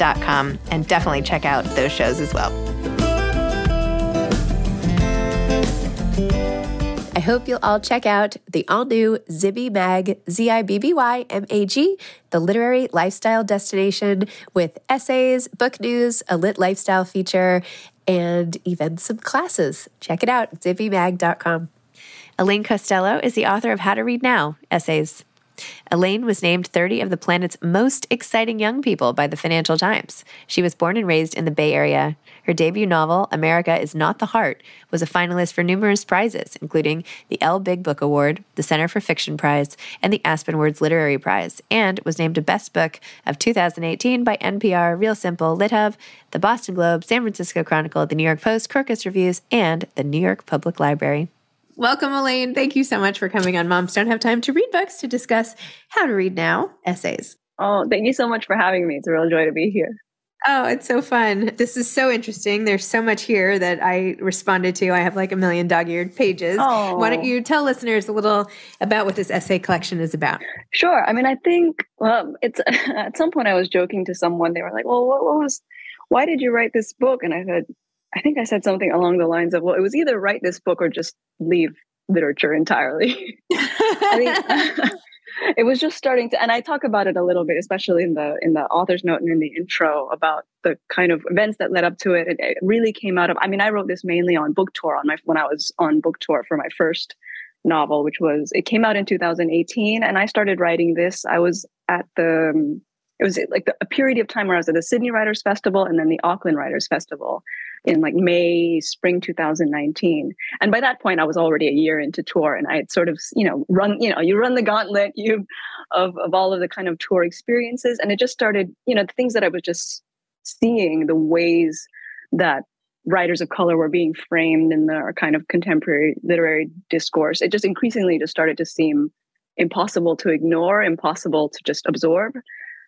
and definitely check out those shows as well. I hope you'll all check out the all new Zibby Mag, Z I B B Y M A G, the literary lifestyle destination with essays, book news, a lit lifestyle feature, and even some classes. Check it out, zibbymag.com. Elaine Castillo is the author of How to Read Now essays. Elaine was named 30 of the planet's most exciting young people by the Financial Times. She was born and raised in the Bay Area. Her debut novel, America is Not the Heart, was a finalist for numerous prizes, including the L. Big Book Award, the Center for Fiction Prize, and the Aspen Words Literary Prize, and was named a Best Book of 2018 by NPR, Real Simple, LitHub, the Boston Globe, San Francisco Chronicle, the New York Post, Kirkus Reviews, and the New York Public Library. Welcome, Elaine. Thank you so much for coming on Moms Don't Have Time to Read Books to discuss how to read now essays. Oh, thank you so much for having me. It's a real joy to be here. Oh, it's so fun. This is so interesting. There's so much here that I responded to. I have like a million dog eared pages. Oh. Why don't oh. you tell listeners a little about what this essay collection is about? Sure. I mean, I think, well, it's at some point I was joking to someone. They were like, well, what, what was, why did you write this book? And I said, I think I said something along the lines of, well, it was either write this book or just leave literature entirely. I mean, it was just starting to, and I talk about it a little bit, especially in the in the author's note and in the intro about the kind of events that led up to it. It, it really came out of. I mean, I wrote this mainly on book tour on my when I was on book tour for my first novel, which was it came out in 2018, and I started writing this. I was at the um, it was like the, a period of time where I was at the Sydney Writers Festival and then the Auckland Writers Festival in like May, spring 2019. And by that point, I was already a year into tour, and I had sort of, you know, run, you know, you run the gauntlet, you of of all of the kind of tour experiences, and it just started, you know, the things that I was just seeing, the ways that writers of color were being framed in the kind of contemporary literary discourse, it just increasingly just started to seem impossible to ignore, impossible to just absorb.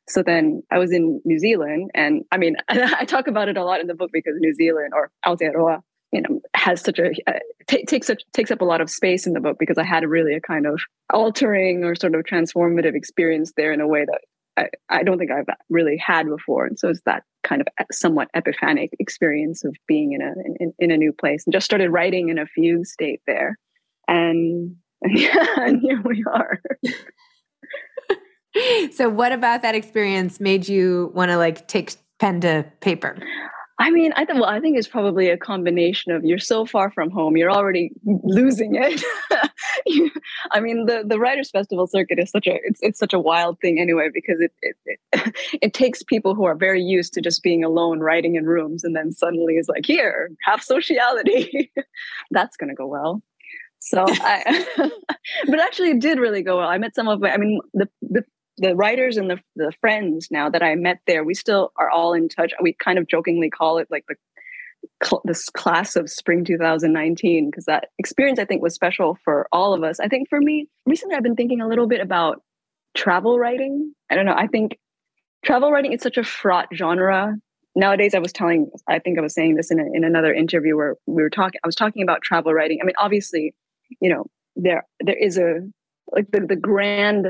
So then I was in New Zealand, and I mean, I talk about it a lot in the book because New Zealand or Aotearoa, you know, has such a uh, t- takes such takes up a lot of space in the book because I had really a kind of altering or sort of transformative experience there in a way that I, I don't think I've really had before. And so it's that kind of somewhat epiphanic experience of being in a in, in a new place and just started writing in a fugue state there. And, and yeah, and here we are. so what about that experience made you want to like take pen to paper? I mean, I think well, I think it's probably a combination of you're so far from home, you're already losing it. I mean, the the Writers Festival circuit is such a it's it's such a wild thing anyway because it it, it it takes people who are very used to just being alone writing in rooms, and then suddenly is like, here, have sociality. That's gonna go well. So I, but actually, it did really go well. I met some of my, I mean, the the the writers and the, the friends now that I met there, we still are all in touch. We kind of jokingly call it like the cl- this class of spring 2019 because that experience I think was special for all of us. I think for me, recently I've been thinking a little bit about travel writing. I don't know. I think travel writing is such a fraught genre. Nowadays, I was telling, I think I was saying this in, a, in another interview where we were talking, I was talking about travel writing. I mean, obviously, you know, there there is a like the, the grand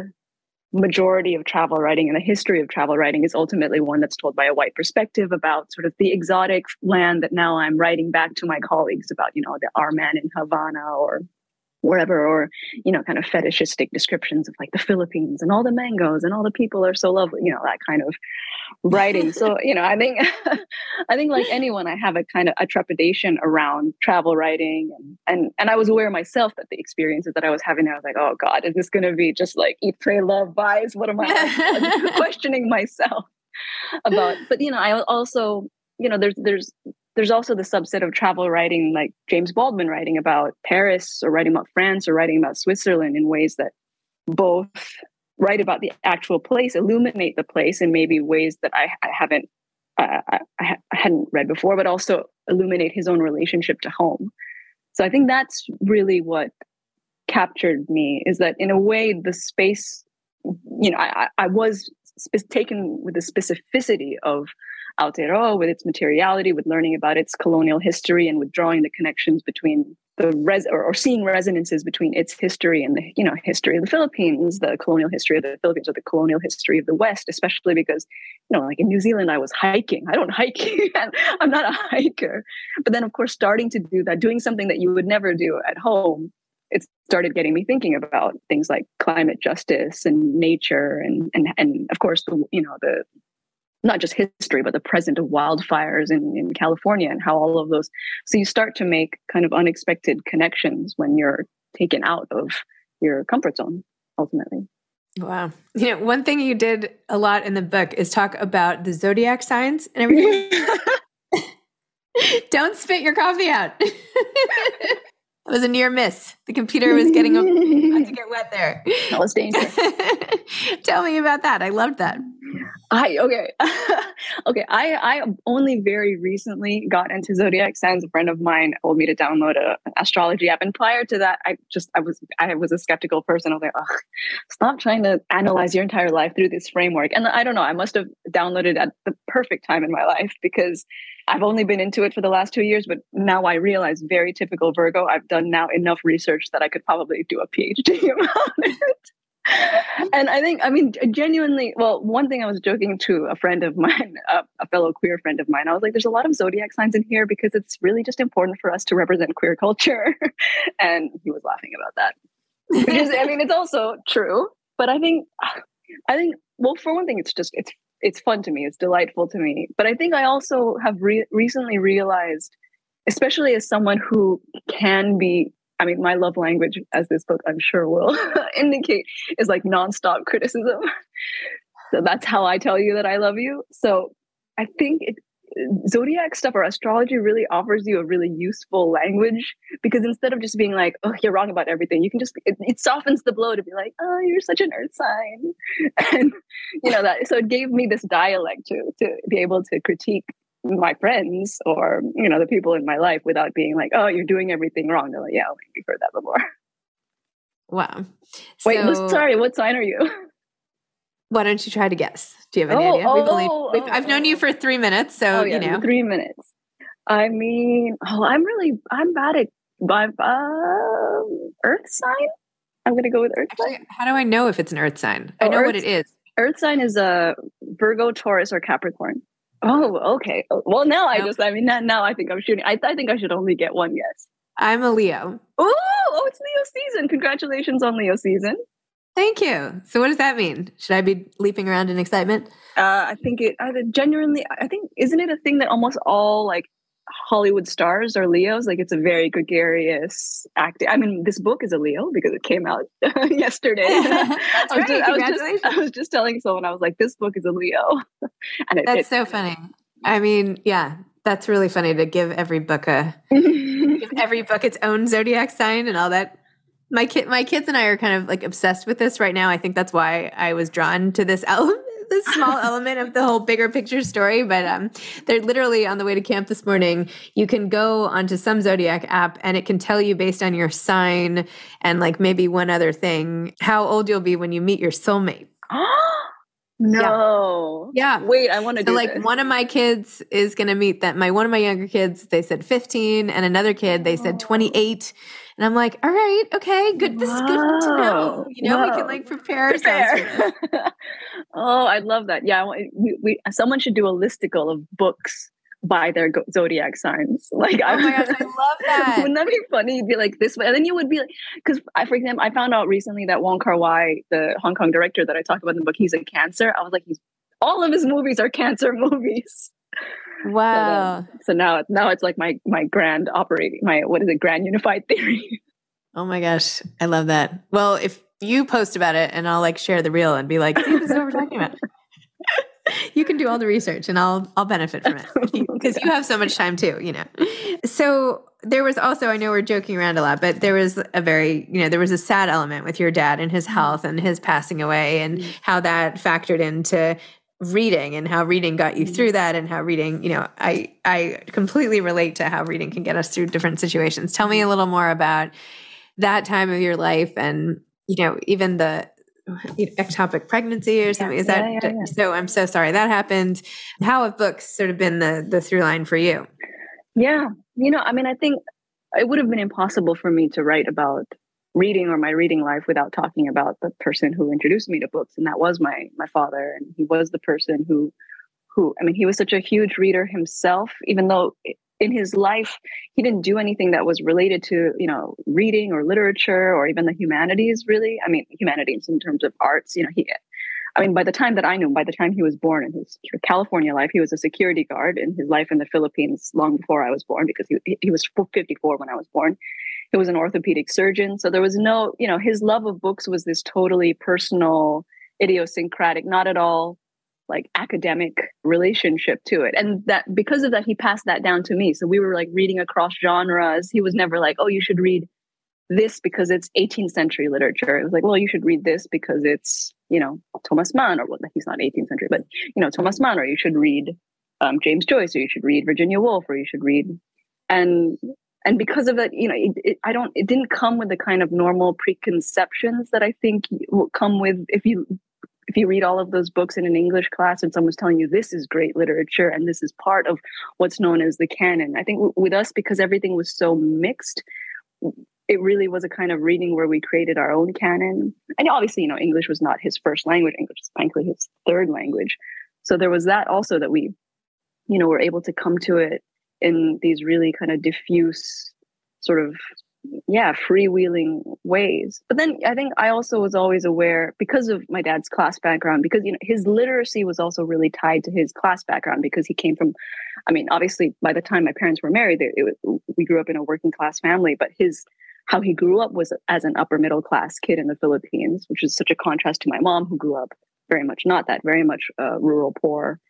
majority of travel writing and the history of travel writing is ultimately one that's told by a white perspective about sort of the exotic land that now I'm writing back to my colleagues about, you know, the Our Man in Havana or wherever or you know kind of fetishistic descriptions of like the philippines and all the mangoes and all the people are so lovely you know that kind of writing. So you know i think i think like anyone i have a kind of a trepidation around travel writing and and and i was aware myself that the experiences that i was having i was like oh god is this going to be just like eat pray love vibes what am i questioning myself about? But you know i also you know there's there's there's also the subset of travel writing like James Baldwin writing about Paris or writing about France or writing about Switzerland in ways that both write about the actual place, illuminate the place in maybe ways that I, I haven't uh, I, I, hadn't read before, but also illuminate his own relationship to home. So I think that's really what captured me is that in a way the space, you know, I, I was sp- taken with the specificity of Aotearoa with its materiality, with learning about its colonial history, and with drawing the connections between the res or, or, seeing resonances between its history and the you know history of the Philippines, the colonial history of the Philippines, or the colonial history of the West, especially because you know, like in New Zealand, I was hiking. I don't hike. I'm not a hiker. But then, of course, starting to do that, doing something that you would never do at home, it started getting me thinking about things like climate justice and nature, and and and of course, the you know the not just history, but the present of wildfires in, in California and how all of those. So you start to make kind of unexpected connections when you're taken out of your comfort zone, ultimately. Wow. You know, one thing you did a lot in the book is talk about the zodiac signs and everything. Don't spit your coffee out. it was a near miss. The computer was getting to get wet there. That was dangerous. Tell me about that. I loved that. I okay, okay. I I only very recently got into zodiac signs. A friend of mine told me to download a, an astrology app, and prior to that, I just I was I was a skeptical person. I was like, stop trying to analyze your entire life through this framework. And I don't know. I must have downloaded at the perfect time in my life because I've only been into it for the last two years, but now I realize very typical Virgo. I've done now enough research that I could probably do a PhD about it and I think, I mean, genuinely, well, one thing I was joking to a friend of mine, a, uh, a, fellow queer friend of mine, I was like, there's a lot of zodiac signs in here because it's really just important for us to represent queer culture. and he was laughing about that. Is, I mean, it's also true, but I think, I think, well, for one thing, it's just, it's, it's fun to me. It's delightful to me. But I think I also have re- recently realized, especially as someone who can be I mean, my love language, as this book I'm sure will indicate, is like nonstop criticism. so that's how I tell you that I love you. So I think it, zodiac stuff or astrology really offers you a really useful language because instead of just being like, oh, you're wrong about everything, you can just, it, it softens the blow to be like, oh, you're such an earth sign. And, you know, that, so it gave me this dialect to, to be able to critique my friends or you know the people in my life without being like, oh, you're doing everything wrong. They're like, yeah, we've heard that before. Wow. Wait, so, sorry, what sign are you? Why don't you try to guess? Do you have any oh, idea? We've only, oh, oh, I've known you oh. for three minutes, so oh, yeah, you know, three minutes. I mean, oh, I'm really, I'm bad at by uh, Earth sign. I'm going to go with Earth Actually, sign. How do I know if it's an Earth sign? I know Earth, what it is. Earth sign is a Virgo, Taurus, or Capricorn. Oh, okay. Well, now I just, I mean, now I think I'm shooting. I, I think I should only get one yes. I'm a Leo. Oh, oh, it's Leo season. Congratulations on Leo season. Thank you. So, what does that mean? Should I be leaping around in excitement? Uh, I think it. I genuinely. I think isn't it a thing that almost all like Hollywood stars are Leos? Like it's a very gregarious acting. I mean, this book is a Leo because it came out yesterday. That's I right. Just. I was, just, I was just telling someone I was like, this book is a Leo, and it, that's it, so funny. I mean, yeah, that's really funny to give every book a give every book its own zodiac sign and all that my kid my kids and I are kind of like obsessed with this right now. I think that's why I was drawn to this element this small element of the whole bigger picture story. But um, they're literally on the way to camp this morning. You can go onto some Zodiac app and it can tell you based on your sign and like maybe one other thing how old you'll be when you meet your soulmate. no. Yeah. yeah. Wait, I want to so like this. one of my kids is going to meet that my one of my younger kids they said 15 and another kid they said 28 and I'm like, all right, okay, good. This is good to know. You know, Whoa. we can like prepare, prepare. oh, I love that. Yeah, we, we, someone should do a listicle of books by their zodiac signs. Like, oh my gosh, I love that. Wouldn't that be funny? You'd be like this way, and then you would be like, because I, for example, I found out recently that Wong Kar Wai, the Hong Kong director that I talked about in the book, he's a Cancer. I was like, he's all of his movies are Cancer movies. Wow. So, then, so, now now it's like my my grand operating my what is it grand unified theory. Oh my gosh, I love that. Well, if you post about it and I'll like share the reel and be like, see, this is what we're talking about. you can do all the research and I'll I'll benefit from it because you have so much time too, you know. So there was also I know we're joking around a lot, but there was a very you know there was a sad element with your dad and his mm-hmm. health and his passing away and mm-hmm. how that factored into reading and how reading got you through mm-hmm. that and how reading you know i i completely relate to how reading can get us through different situations. Tell me a little more about that time of your life and you know even the ectopic pregnancy or something. Yeah, is that yeah, yeah, so i'm so sorry that happened. How have books sort of been the the through line for you? Yeah. You know i mean i think it would have been impossible for me to write about reading or my reading life without talking about the person who introduced me to books. And that was my my father. And he was the person who who i mean he was such a huge reader himself even though in his life he didn't do anything that was related to you know reading or literature or even the humanities really. I mean humanities in terms of arts you know he I mean, by the time that I knew him, by the time he was born in his California life, he was a security guard in his life in the Philippines long before I was born because he, he was 54 when I was born. He was an orthopedic surgeon. So there was no, you know, his love of books was this totally personal, idiosyncratic, not at all like academic relationship to it. And that because of that, he passed that down to me. So we were like reading across genres. He was never like, oh, you should read this because it's 18th century literature. It was like, well, you should read this because it's, you know, Thomas Mann, or well, he's not 18th century, but, you know, Thomas Mann, or you should read um, James Joyce, or you should read Virginia Woolf, or you should read. And and because of that you know it, it, i don't it didn't come with the kind of normal preconceptions that i think will come with if you if you read all of those books in an english class and someone's telling you this is great literature and this is part of what's known as the canon. I think w- with us because everything was so mixed it really was a kind of reading where we created our own canon. And obviously you know english was not his first language english is frankly his third language. So there was that also that we you know were able to come to it in these really kind of diffuse sort of yeah freewheeling ways. But then i think i also was always aware because of my dad's class background because you know his literacy was also really tied to his class background because he came from i mean obviously by the time my parents were married we grew up in a working class family but his how he grew up was as an upper middle class kid in the philippines which is such a contrast to my mom who grew up very much not that very much uh, rural poor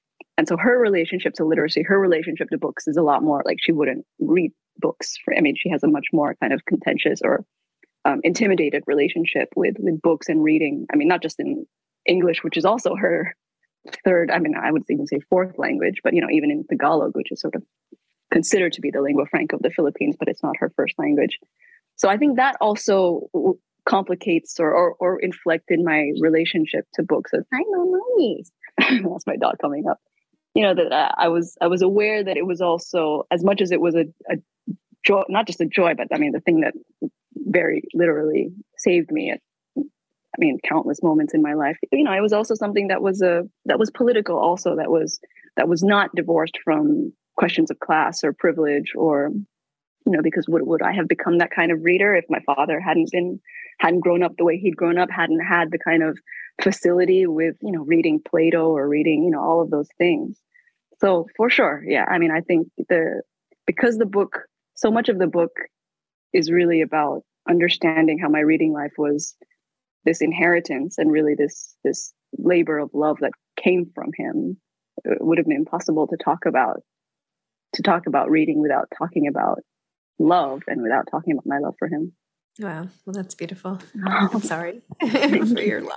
and so her relationship to literacy, her relationship to books is a lot more like she wouldn't read books. For, I mean, she has a much more kind of contentious or um, intimidated relationship with with books and reading. I mean, not just in English, which is also her third, I mean, I would even say fourth language, but you know, even in Tagalog, which is sort of considered to be the lingua franca of the Philippines, but it's not her first language. So I think that also complicates or, or, or inflected my relationship to books. Hi, mommy. That's my dog coming up. You know that I was I was aware that it was also as much as it was a, a joy, not just a joy, but I mean the thing that very literally saved me at I mean countless moments in my life. You know, it was also something that was a that was political also that was that was not divorced from questions of class or privilege or you know because would, would i have become that kind of reader if my father hadn't been hadn't grown up the way he'd grown up hadn't had the kind of facility with you know reading plato or reading you know all of those things so for sure yeah i mean i think the because the book so much of the book is really about understanding how my reading life was this inheritance and really this this labor of love that came from him it would have been impossible to talk about to talk about reading without talking about love and without talking about my love for him. Wow. Well, that's beautiful. I'm sorry for your loss.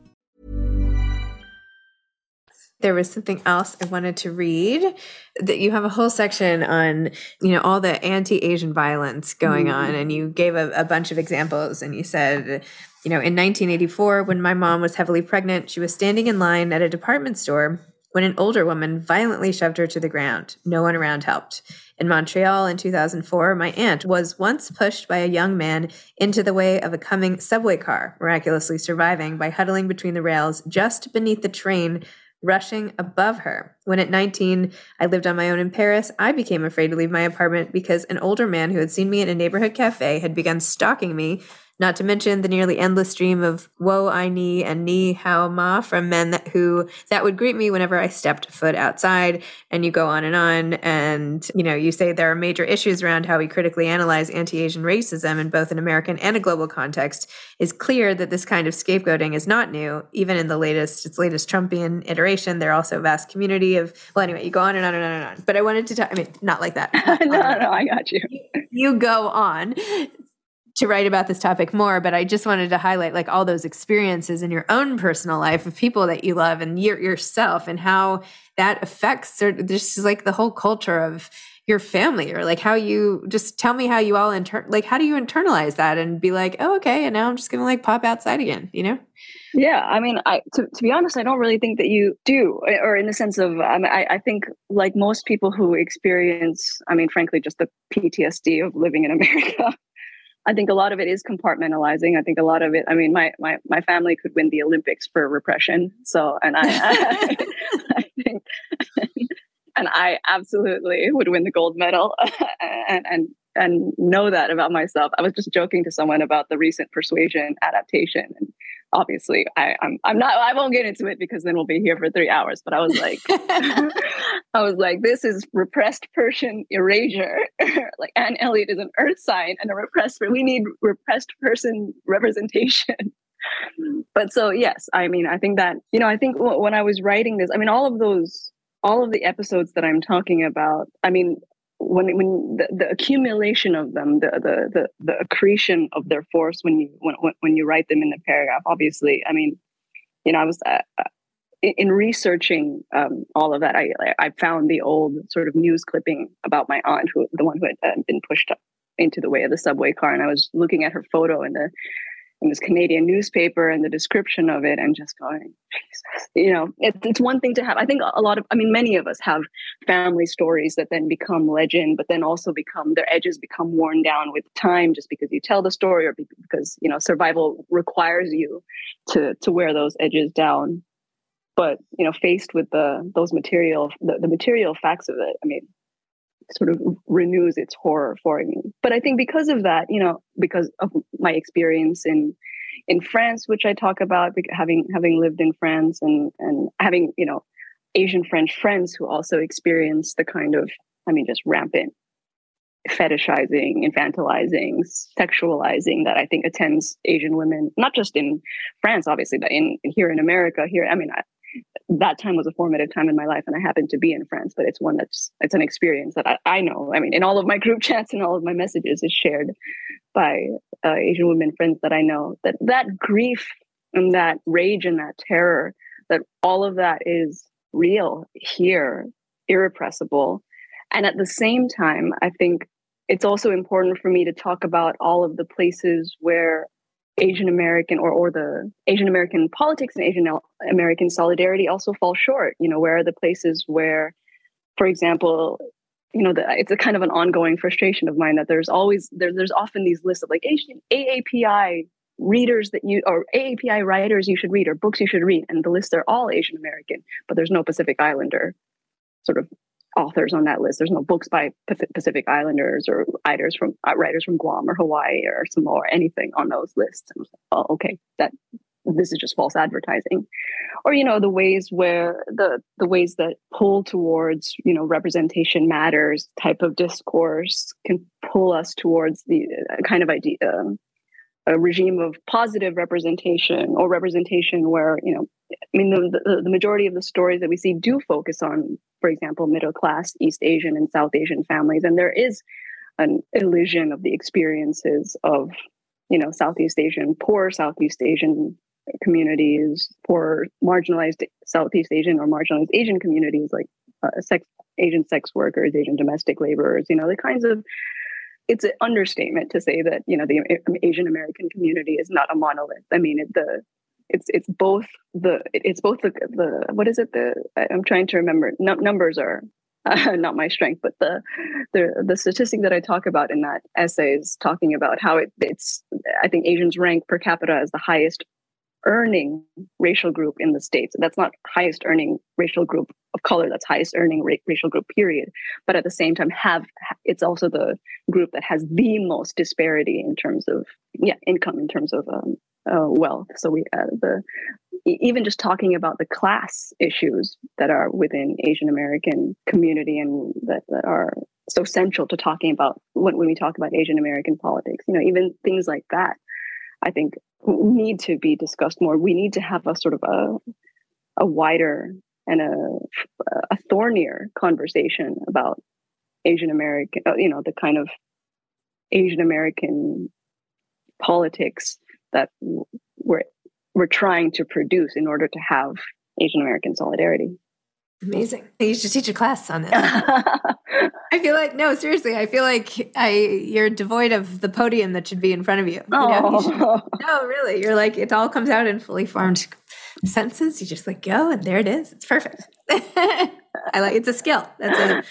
There was something else I wanted to read that you have a whole section on, you know, all the anti-Asian violence going mm. on. And you gave a, a bunch of examples and you said, you know, in 1984, when my mom was heavily pregnant, she was standing in line at a department store when an older woman violently shoved her to the ground. No one around helped. In Montreal in 2004, my aunt was once pushed by a young man into the way of a coming subway car, miraculously surviving by huddling between the rails just beneath the train rushing above her. When at 19, I lived on my own in Paris, I became afraid to leave my apartment because an older man who had seen me at a neighborhood cafe had begun stalking me not to mention the nearly endless stream of woe I knee and knee hao ma from men that who that would greet me whenever I stepped foot outside. And you go on and on. And, you know, you say there are major issues around how we critically analyze anti-Asian racism in both an American and a global context. Is clear that this kind of scapegoating is not new. Even in the latest, its latest Trumpian iteration, there are also a vast community of well, anyway, you go on and on and on and on. But I wanted to talk, I mean, not like that. no, um, no, I got you. You go on to write about this topic more, but I just wanted to highlight like all those experiences in your own personal life of people that you love and your, yourself and how that affects or just like the whole culture of your family or like how you just tell me how you all inter like how do you internalize that and be like oh okay and now i'm just gonna like pop outside again you know? Yeah i mean i to, to be honest i don't really think that you do eh, or in the sense of I, mean, I, I think like most people who experience i mean frankly just the ptsd of living in america I think a lot of it is compartmentalizing. I think a lot of it. I mean, my my my family could win the Olympics for repression. So, and I, I, I think, and I absolutely would win the gold medal, and and and know that about myself. I was just joking to someone about the recent Persuasion adaptation, and obviously I, I'm I'm not I won't get into it because then we'll be here for three hours. But I was like, I was like, this is repressed Persian erasure. like Anne Elliot is an Earth sign and a repressed. We need repressed person representation. but so yes, I mean, I think that you know, I think w- when I was writing this, I mean, all of those, all of the episodes that I'm talking about, I mean, when when the, the accumulation of them, the, the the the accretion of their force when you when when you write them in the paragraph, obviously, I mean, you know, I was. Uh, uh in researching um, all of that, I I found the old sort of news clipping about my aunt, who the one who had uh, been pushed into the way of the subway car, and I was looking at her photo in the in this Canadian newspaper and the description of it and just going, Jesus, you know, it, it's one thing to have. I think a lot of, I mean, many of us have family stories that then become legend, but then also become, their edges become worn down with time just because you tell the story or because, you know, survival requires you to, to wear those edges down. But, you know, faced with the, those material, the, the material facts of it, I mean, sort of renews its horror for me. But I think because of that, you know, because of my experience in in France, which I talk about, having having lived in France and and having you know Asian French friends who also experience the kind of, I mean, just rampant fetishizing, infantilizing, sexualizing that I think attends Asian women, not just in France, obviously, but in here in America. Here, I mean, I, that time was a formative time in my life and i happened to be in france but it's one that's it's an experience that i, I know. I mean in all of my group chats and all of my messages is shared by uh, asian women friends that i know that that grief and that rage and that terror that all of that is real here irrepressible. And at the same time i think it's also important for me to talk about all of the places where Asian American or, or the Asian American politics and Asian American solidarity also fall short. You know, where are the places where, for example, you know, the, it's a kind of an ongoing frustration of mine that there's always there, there's often these lists of like Asian AAPI readers that you or AAPI writers you should read or books you should read, and the lists are all Asian American, but there's no Pacific Islander sort of authors on that list. There's no books by Pacific Islanders or writers from uh, writers from Guam or Hawaii or Samoa or anything on those lists. Like, oh, okay, that this is just false advertising. Or you know the ways where the the ways that pull towards you know representation matters type of discourse can pull us towards the uh, kind of idea. A regime of positive representation or representation where you know i mean the, the, the majority of the stories that we see do focus on for example middle class east asian and south asian families. And there is an illusion of the experiences of you know southeast asian poor southeast asian communities poor marginalized southeast asian or marginalized asian communities like uh, sex asian sex workers asian domestic laborers you know the kinds of it's an understatement to say that you know the Asian American community is not a monolith. I mean, it, the it's it's both the it's both the the what is it the I'm trying to remember numbers are uh, not my strength, but the the the statistic that I talk about in that essay is talking about how it it's I think Asians rank per capita as the highest earning racial group in the states. That's not highest earning racial group of color. That's highest earning ra- racial group period. But at the same time, have it's also the group that has the most disparity in terms of yeah income, in terms of um, uh, wealth. So we uh, the even just talking about the class issues that are within Asian American community and that, that are so central to talking about when, when we talk about Asian American politics. You know, even things like that. I think need to be discussed more. We need to have a sort of a a wider and a a thornier conversation about Asian American, uh, you know, the kind of Asian American politics that we're we're trying to produce in order to have Asian American solidarity. Amazing. You should teach a class on this. I feel like no, seriously. I feel like I you're devoid of the podium that should be in front of you. you, know, you should, oh. no, really. You're like it all comes out in fully formed sentences. You just like go and there it is. It's perfect. I like it's a skill. That's a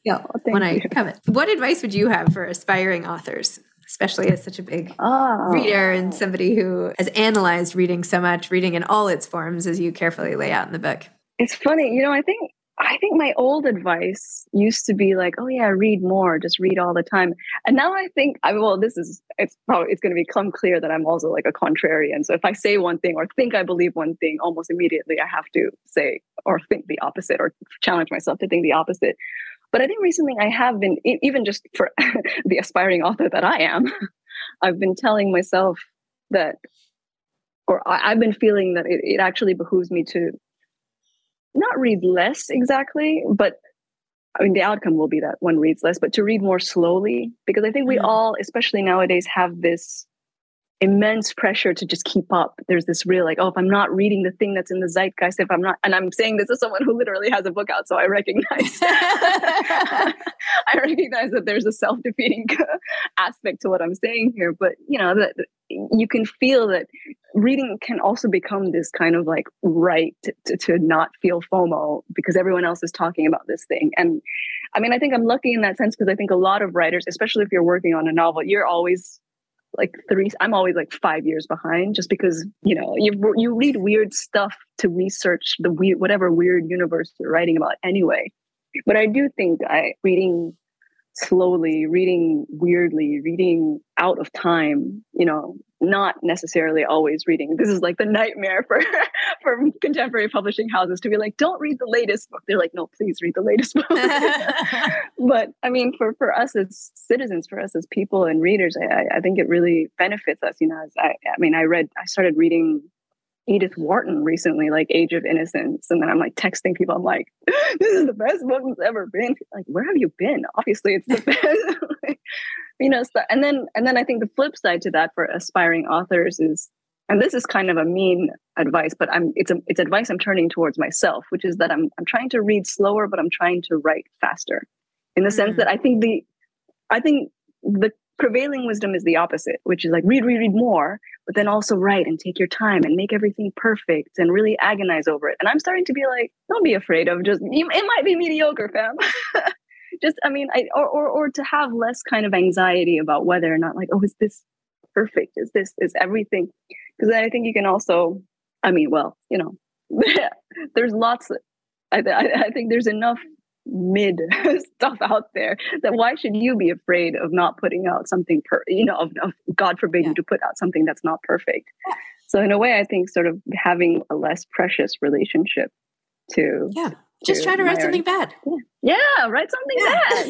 skill. Oh, when I come it. What advice would you have for aspiring authors? Especially as such a big oh. reader and somebody who has analyzed reading so much, reading in all its forms as you carefully lay out in the book. It's funny, you know, I think I think my old advice used to be like, oh yeah, read more, just read all the time. And now I think I well, this is it's probably it's going to become clear that I'm also like a contrarian. So if I say one thing or think I believe one thing, almost immediately I have to say or think the opposite or challenge myself to think the opposite. But I think recently I have been even just for the aspiring author that I am, I've been telling myself that or I, have been feeling that it, it actually behooves me to not read less exactly, but I mean, the outcome will be that one reads less, but to read more slowly, because I think we mm-hmm. all, especially nowadays, have this immense pressure to just keep up. There's this real like, oh, if I'm not reading the thing that's in the zeitgeist, if I'm not, and I'm saying this as someone who literally has a book out, so I recognize, I recognize that there's a self defeating aspect to what I'm saying here. But you know that you can feel that reading can also become this kind of like right to, to, to not feel FOMO because everyone else is talking about this thing. And I mean, I think I'm lucky in that sense because I think a lot of writers, especially if you're working on a novel, you're always like three i'm always like five years behind just because you know you you read weird stuff to research the weird whatever weird universe you're writing about anyway. But i do think i reading slowly reading weirdly reading out of time you know not necessarily always reading this is like the nightmare for for contemporary publishing houses to be like don't read the latest book they're like no please read the latest book but i mean for for us as citizens for us as people and readers i i think it really benefits us you know as i i mean i read i started reading Edith Wharton recently, like Age of Innocence. And then I'm like texting people, I'm like, this is the best book that's ever been. Like, where have you been? Obviously it's the best. like, you know, so, and then and then I think the flip side to that for aspiring authors is, and this is kind of a mean advice, but I'm it's a it's advice I'm turning towards myself, which is that I'm I'm trying to read slower, but I'm trying to write faster. In the mm. sense that I think the I think the prevailing wisdom is the opposite, which is like read, read, read more, but then also write and take your time and make everything perfect and really agonize over it. And I'm starting to be like, don't be afraid of just it might be mediocre, fam. just I mean, I or, or or to have less kind of anxiety about whether or not like, oh, is this perfect? Is this is everything? Because I think you can also, I mean, well, you know, there's lots. I, I, I think there's enough mid stuff out there that why should you be afraid of not putting out something per you know of, of god forbid yeah. you to put out something that's not perfect so in a way i think sort of having a less precious relationship to yeah just try to write something bad yeah, yeah write something yeah. bad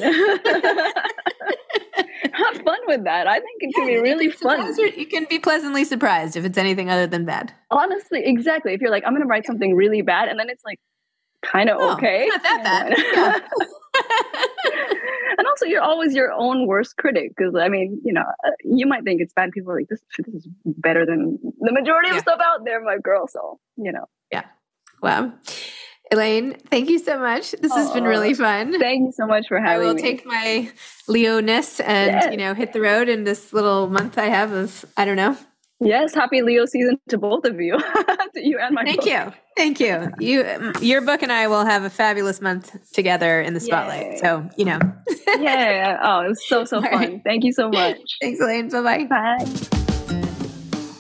have fun with that i think it can be really fun you can be pleasantly surprised if it's anything other than bad honestly exactly if you're like i'm going to write something really bad and then it's like kind of oh, okay. Not that bad. and also, you're always your own worst critic because I mean, you know, uh, you might think it's bad. People are like, this, this is better than the majority yeah. of stuff out there, my girl. So, you know. Yeah. Wow. Elaine, thank you so much. This has been really fun. Thank you so much for having me. I will me. take my Leo-ness and, yes. you know, hit the road in this little month I have of, I don't know, Yes, happy Leo season to both of you, to you and my. Thank book. you, thank you. You, your book and I will have a fabulous month together in the spotlight. Yay. So you know. yeah. Oh, it was so so fun. Right. Thank you so much. Thanks, Elaine. Bye-bye. Bye.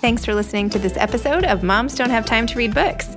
Thanks for listening to this episode of Moms Don't Have Time to Read Books.